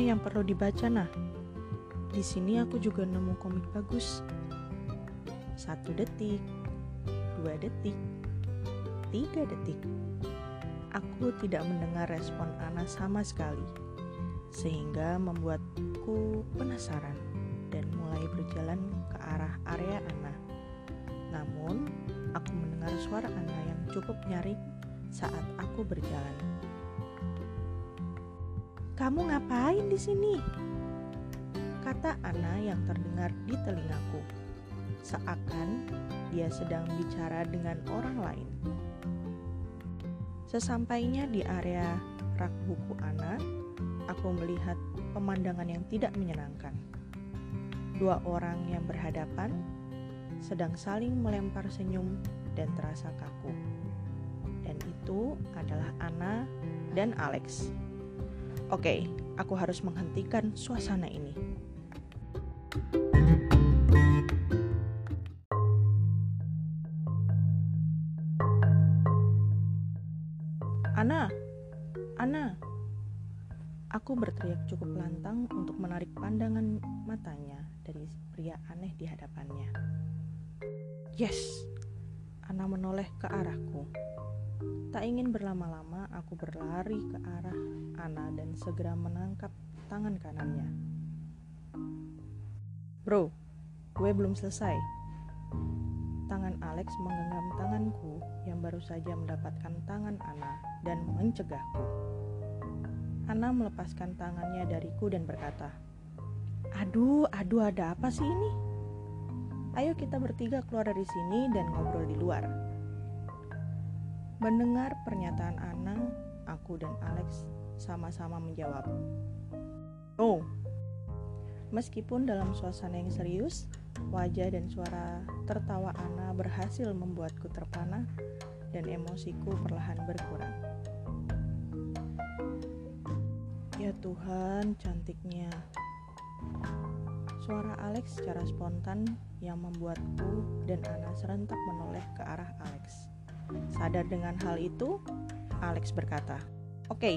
yang perlu dibaca, nah? Di sini aku juga nemu komik bagus. Satu detik, dua detik, tiga detik. Aku tidak mendengar respon Ana sama sekali, sehingga membuatku penasaran dan mulai berjalan ke arah area Ana. Namun, aku mendengar suara Ana yang cukup nyaring saat aku berjalan. Kamu ngapain di sini? Kata Ana yang terdengar di telingaku. Seakan dia sedang bicara dengan orang lain. Sesampainya di area rak buku Ana, aku melihat pemandangan yang tidak menyenangkan. Dua orang yang berhadapan sedang saling melempar senyum dan terasa kaku. Dan itu adalah Ana dan Alex. Oke, aku harus menghentikan suasana ini. Ana, Ana. Aku berteriak cukup lantang untuk menarik pandangan matanya dari pria aneh di hadapannya. Yes, Ana menoleh ke arahku. Tak ingin berlama-lama, aku berlari ke arah Ana dan segera menangkap tangan kanannya. Bro, gue belum selesai. Tangan Alex menggenggam tanganku yang baru saja mendapatkan tangan Ana dan mencegahku. Ana melepaskan tangannya dariku dan berkata, Aduh, aduh ada apa sih ini? Ayo kita bertiga keluar dari sini dan ngobrol di luar. Mendengar pernyataan Ana, aku dan Alex sama-sama menjawab. Oh, meskipun dalam suasana yang serius, Wajah dan suara tertawa Ana berhasil membuatku terpana dan emosiku perlahan berkurang. Ya Tuhan, cantiknya. Suara Alex secara spontan yang membuatku dan Ana serentak menoleh ke arah Alex. Sadar dengan hal itu, Alex berkata, "Oke, okay,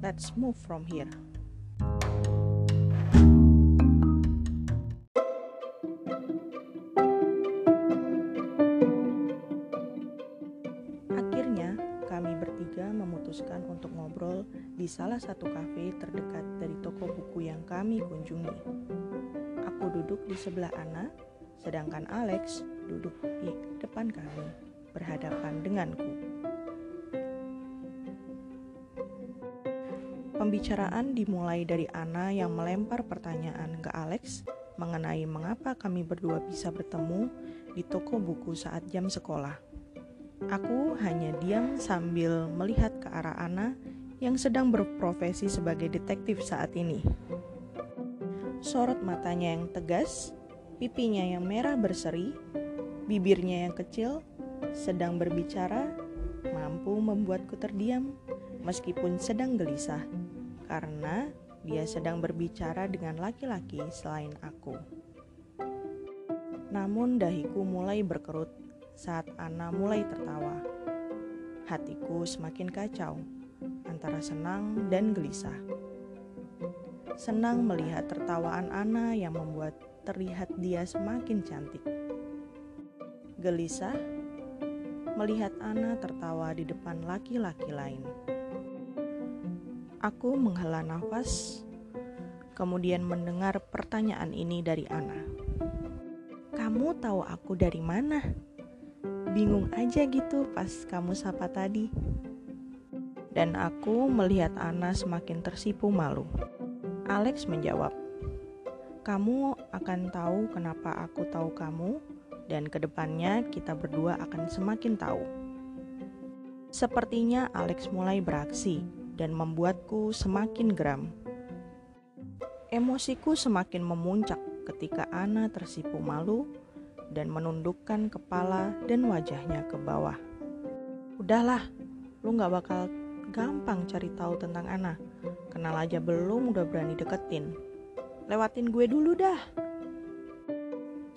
let's move from here." memutuskan untuk ngobrol di salah satu kafe terdekat dari toko buku yang kami kunjungi. Aku duduk di sebelah Ana, sedangkan Alex duduk di depan kami, berhadapan denganku. Pembicaraan dimulai dari Ana yang melempar pertanyaan ke Alex mengenai mengapa kami berdua bisa bertemu di toko buku saat jam sekolah. Aku hanya diam sambil melihat ke arah Ana yang sedang berprofesi sebagai detektif saat ini. Sorot matanya yang tegas, pipinya yang merah berseri, bibirnya yang kecil, sedang berbicara, mampu membuatku terdiam meskipun sedang gelisah, karena dia sedang berbicara dengan laki-laki selain aku. Namun dahiku mulai berkerut saat Ana mulai tertawa. Hatiku semakin kacau antara senang dan gelisah. Senang melihat tertawaan Ana yang membuat terlihat dia semakin cantik. Gelisah melihat Ana tertawa di depan laki-laki lain. Aku menghela nafas, kemudian mendengar pertanyaan ini dari Ana. "Kamu tahu aku dari mana?" bingung aja gitu pas kamu sapa tadi. Dan aku melihat Ana semakin tersipu malu. Alex menjawab, "Kamu akan tahu kenapa aku tahu kamu, dan ke depannya kita berdua akan semakin tahu." Sepertinya Alex mulai beraksi dan membuatku semakin geram. Emosiku semakin memuncak ketika Ana tersipu malu dan menundukkan kepala dan wajahnya ke bawah. Udahlah, lu gak bakal gampang cari tahu tentang Ana. Kenal aja belum udah berani deketin. Lewatin gue dulu dah.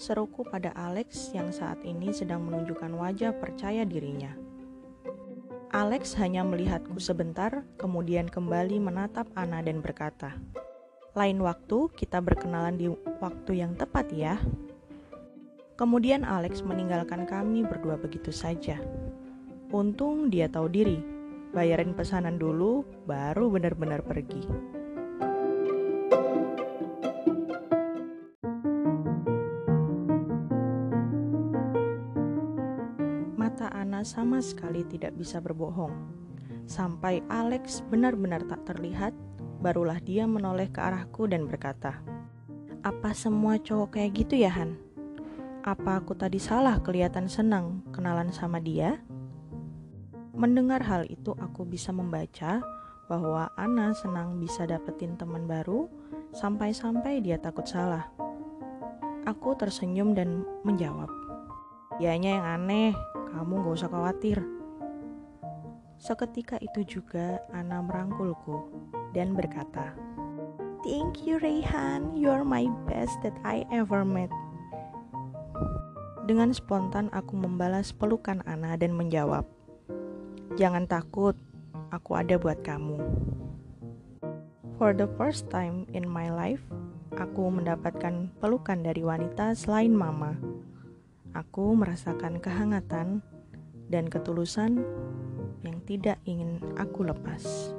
Seruku pada Alex yang saat ini sedang menunjukkan wajah percaya dirinya. Alex hanya melihatku sebentar, kemudian kembali menatap Ana dan berkata, Lain waktu kita berkenalan di waktu yang tepat ya. Kemudian Alex meninggalkan kami berdua begitu saja. Untung dia tahu diri, bayarin pesanan dulu, baru benar-benar pergi. Sama sekali tidak bisa berbohong. Sampai Alex benar-benar tak terlihat, barulah dia menoleh ke arahku dan berkata, "Apa semua cowok kayak gitu ya, Han? Apa aku tadi salah kelihatan senang kenalan sama dia?" Mendengar hal itu, aku bisa membaca bahwa Ana senang bisa dapetin teman baru, sampai-sampai dia takut salah. Aku tersenyum dan menjawab, "Dianya yang aneh, kamu gak usah khawatir." Seketika itu juga Ana merangkulku dan berkata, Thank you Rayhan, you're my best that I ever met. Dengan spontan aku membalas pelukan Ana dan menjawab, Jangan takut, aku ada buat kamu. For the first time in my life, aku mendapatkan pelukan dari wanita selain mama. Aku merasakan kehangatan dan ketulusan yang tidak ingin aku lepas.